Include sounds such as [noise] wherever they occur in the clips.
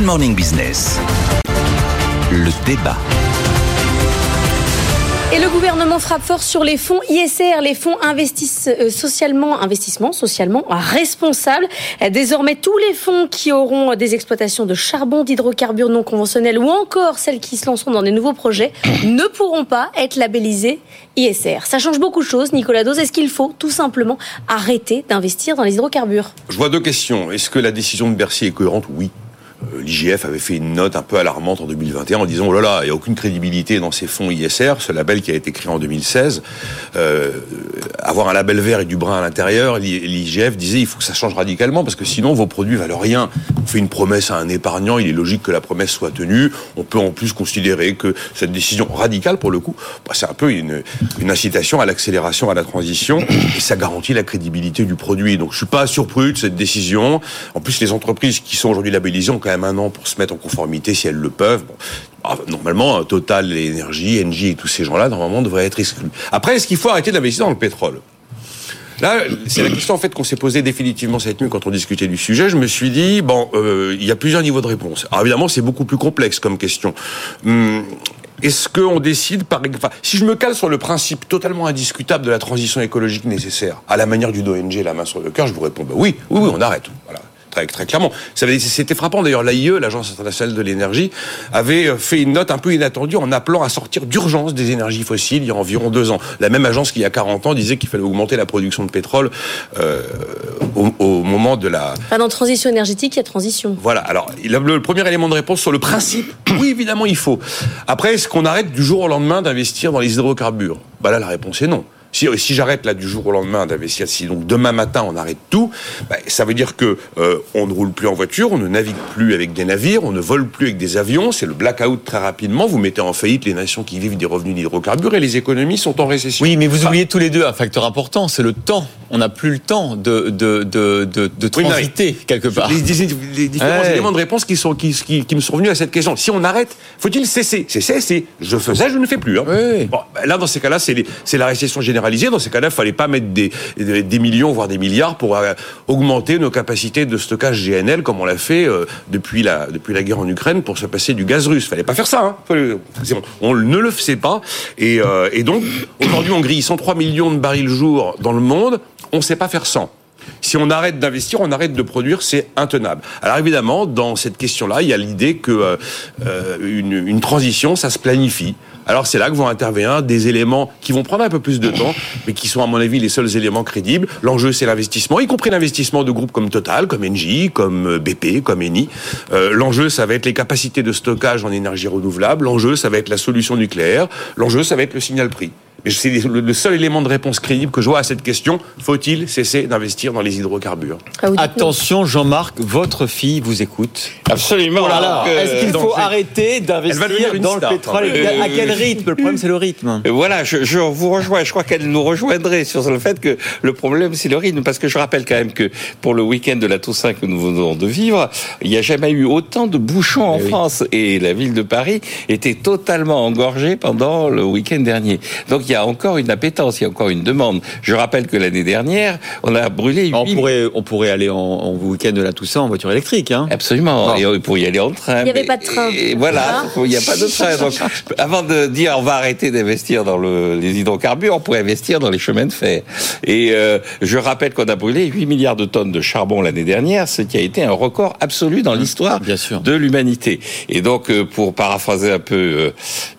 Good Morning Business. Le débat. Et le gouvernement frappe fort sur les fonds ISR, les fonds investissent euh, socialement, investissement socialement responsables. Désormais, tous les fonds qui auront des exploitations de charbon, d'hydrocarbures non conventionnels ou encore celles qui se lanceront dans des nouveaux projets [clears throat] ne pourront pas être labellisés ISR. Ça change beaucoup de choses, Nicolas Dose. Est-ce qu'il faut tout simplement arrêter d'investir dans les hydrocarbures? Je vois deux questions. Est-ce que la décision de Bercy est cohérente? Oui. Euh, L'IGF avait fait une note un peu alarmante en 2021 en disant oh là là, il n'y a aucune crédibilité dans ces fonds ISR, ce label qui a été créé en 2016. Euh, avoir un label vert et du brun à l'intérieur, l'IGF disait il faut que ça change radicalement parce que sinon vos produits valent rien. On fait une promesse à un épargnant, il est logique que la promesse soit tenue. On peut en plus considérer que cette décision radicale, pour le coup, bah, c'est un peu une, incitation à l'accélération, à la transition et ça garantit la crédibilité du produit. Donc je suis pas surpris de cette décision. En plus, les entreprises qui sont aujourd'hui labellisées ont quand même un an pour se mettre en conformité si elles le peuvent. Ah, normalement, Total, l'énergie, Engie et tous ces gens-là, normalement, devraient être exclus. Après, est-ce qu'il faut arrêter d'investir dans le pétrole? Là, c'est la question en fait qu'on s'est posée définitivement cette nuit quand on discutait du sujet. Je me suis dit bon, euh, il y a plusieurs niveaux de réponse. Alors évidemment, c'est beaucoup plus complexe comme question. Hum, est-ce qu'on décide par enfin, si je me cale sur le principe totalement indiscutable de la transition écologique nécessaire, à la manière du d'ONG, la main sur le cœur, je vous réponds bah oui, oui, oui, on arrête. Voilà très, très clairement. C'était frappant d'ailleurs. L'AIE, l'Agence internationale de l'énergie, avait euh, fait une note un peu inattendue en appelant à sortir d'urgence des énergies fossiles il y a environ deux ans. La même agence qui, il y a 40 ans, disait qu'il fallait augmenter la production de pétrole euh, au, moment de la... Pas dans transition énergétique, il y a transition. Voilà. Alors, le premier élément de réponse sur le principe, [coughs] oui, évidemment, il faut. Après, est-ce qu'on arrête du jour au lendemain d'investir dans les hydrocarbures? Bah là, la réponse est non. Si, si j'arrête là du jour au lendemain d'investir, si donc demain matin on arrête tout, bah, ça veut dire que euh, on ne roule plus en voiture, on ne navigue plus avec des navires, on ne vole plus avec des avions, c'est le blackout très rapidement. Vous mettez en faillite les nations qui vivent des revenus d'hydrocarbures et les économies sont en récession. Oui, mais vous oubliez tous les deux un facteur important, c'est le temps. On n'a plus le temps de de de de, de transiter quelque part. Les, les, différents éléments de réponse qui sont qui, qui, me sont venus à cette question. Si on arrête, faut-il cesser? C'est cesser. Je faisais, je ne fais plus. Hein. Bon, bah, là dans ces cas-là, c'est c'est la récession générale dans ces cas-là, il fallait pas mettre des, des, millions, voire des milliards pour euh, augmenter nos capacités de stockage GNL, comme on l'a fait euh, depuis, la, depuis la guerre en Ukraine pour se passer du gaz russe. Il fallait pas faire ça. Hein. On ne le faisait pas. Et, euh, et donc, aujourd'hui, on grille 103 millions de barils jour dans le monde. On ne sait pas faire 100. Si on arrête d'investir, on arrête de produire, c'est intenable. Alors évidemment, dans cette question-là, il y a l'idée que euh, une, une, transition, ça se planifie. Alors c'est là que vont intervenir des éléments qui vont prendre un peu plus de temps, mais qui sont à mon avis les seuls éléments crédibles. L'enjeu c'est l'investissement, y compris l'investissement de groupes comme Total, comme Engie, comme euh, BP, comme Eni. Euh, L'enjeu ça va être les capacités de stockage en énergie renouvelable. L'enjeu ça va être la solution nucléaire. L'enjeu ça va être le signal prix. Mais c'est le seul élément de réponse crédible que je vois à cette question. Faut-il cesser d'investir dans les hydrocarbures ah, Attention, Jean-Marc, votre fille vous écoute. Absolument. Oh Est-ce qu'il faut arrêter d'investir dans le pétrole À quel rythme? Le problème, c'est le rythme. Voilà, je, vous rejoins. Je crois qu'elle nous rejoindrait sur le fait que le problème, c'est le rythme. Parce que je rappelle quand même que pour le week-end de la Toussaint que nous venons de vivre, il n'y a jamais eu autant de bouchons en eh France. Et la ville de Paris était totalement engorgée pendant le week-end dernier. Donc, il y a encore une appétence, il y a encore une demande. Je rappelle que l'année dernière, on a brûlé. On pourrait, on pourrait aller en, week-end de la Toussaint en voiture électrique. Hein Absolument. Et pour y aller en train. Il n'y avait pas de train. Et voilà, il n'y a pas de train. Donc, [laughs] avant de dire on va arrêter d'investir dans le, les hydrocarbures, on pourrait investir dans les chemins de fer. Et euh, je rappelle qu'on a brûlé 8 milliards de tonnes de charbon l'année dernière, ce qui a été un record absolu dans l'histoire de l'humanité. Et donc, euh, pour paraphraser un peu euh,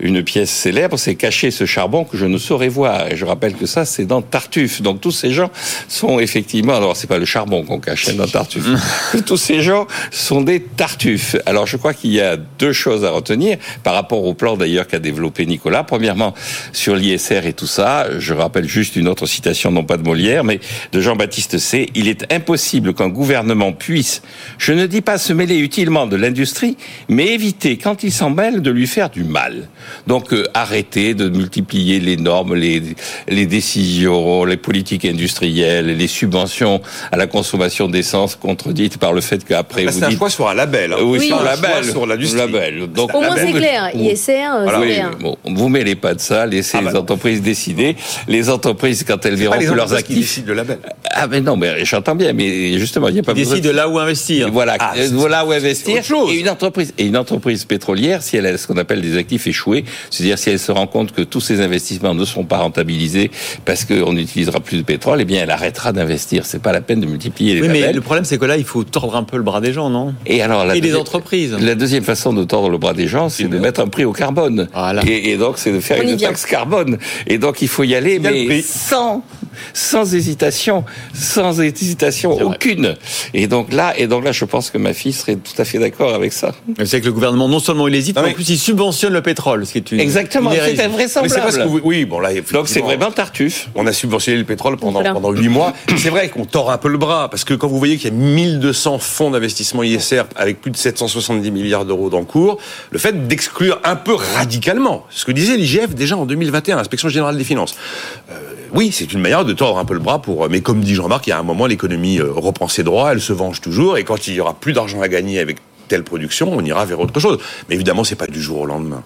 une pièce célèbre, c'est cacher ce charbon que je ne saurais voir. Et je rappelle que ça, c'est dans Tartuffe. Donc tous ces gens sont effectivement, alors c'est pas le charbon qu'on cachait dans Tartuffe, [laughs] tous ces gens sont des Tartuffes. Alors je crois qu'il y a deux choses à retenir par rapport au plan d'ailleurs qu'a développé Nicolas. Premièrement, sur l'ISR et tout ça, je rappelle juste une autre citation, non pas de Molière, mais de Jean-Baptiste C. Il est impossible qu'un gouvernement puisse, je ne dis pas se mêler utilement de l'industrie, mais éviter, quand il s'en mêle, de lui faire du mal. Donc euh, arrêter de multiplier les normes, les, les décisions, les politiques industrielles, les subventions à la consommation d'essence contredites par le fait qu'après Bah, vous c'est un dites choix sur un label. hein. oui, Oui. sur Un label, sur l'industrie. label. Donc, Au moins, c'est clair. ISR, Voilà. c'est oui, clair. bon, vous mêlez pas de ça, laissez Ah bah les non. entreprises décider. Les entreprises, quand elles verront que leurs entreprises qui actifs... décident le label. Ah mais non, mais j'entends bien, mais justement, il n'y a pas Ils besoin décident de là où investir. Voilà, Ah, euh, voilà où investir. autre chose. Et une entreprise, et une entreprise pétrolière, si elle a ce qu'on appelle des actifs échoués, c'est-à-dire si elle se rend compte que tous ses investissements ne seront pas rentabilisés parce qu'on n'utilisera plus de pétrole, eh bien, elle arrêtera d'investir. C'est pas la peine de multiplier les Oui, mais le problème, c'est que là, il faut tordre un peu le bras des gens, non? Et alors, la Et des entreprises. La deuxième façon de tordre le bras des gens, c'est de mettre un prix au carbone. Voilà. Et, et donc, c'est de faire On une taxe carbone. Et donc, il faut y aller, mais sans, sans hésitation, sans hésitation C'est aucune. Et donc là, et donc là, je pense que ma fille serait tout à fait d'accord avec ça. Savez que le gouvernement, non seulement il hésite, Non, mais mais- en plus il subventionne le pétrole, ce qui est une. Exactement, c'est. Mais invraisemblable. c'est parce que vous- oui, bon là, Donc c'est vraiment Tartuffe. On a subventionné le pétrole pendant Voilà. pendant huit mois. C'est vrai qu'on tord un peu le bras parce que quand vous voyez qu'il y a 1200 fonds d'investissement ISR avec plus de 770 milliards d'euros d'encours, le fait d'exclure un peu radicalement ce que disait l'IGF déjà en 2021, l'inspection générale des finances. euh, oui, c'est une manière de tordre un peu le bras pour. Mais comme dit Jean-Marc, il y a un moment l'économie euh, reprend ses droits, elle se venge toujours, et quand il y aura plus d'argent à gagner avec telle production, on ira vers autre chose. Mais évidemment, c'est pas du jour au lendemain.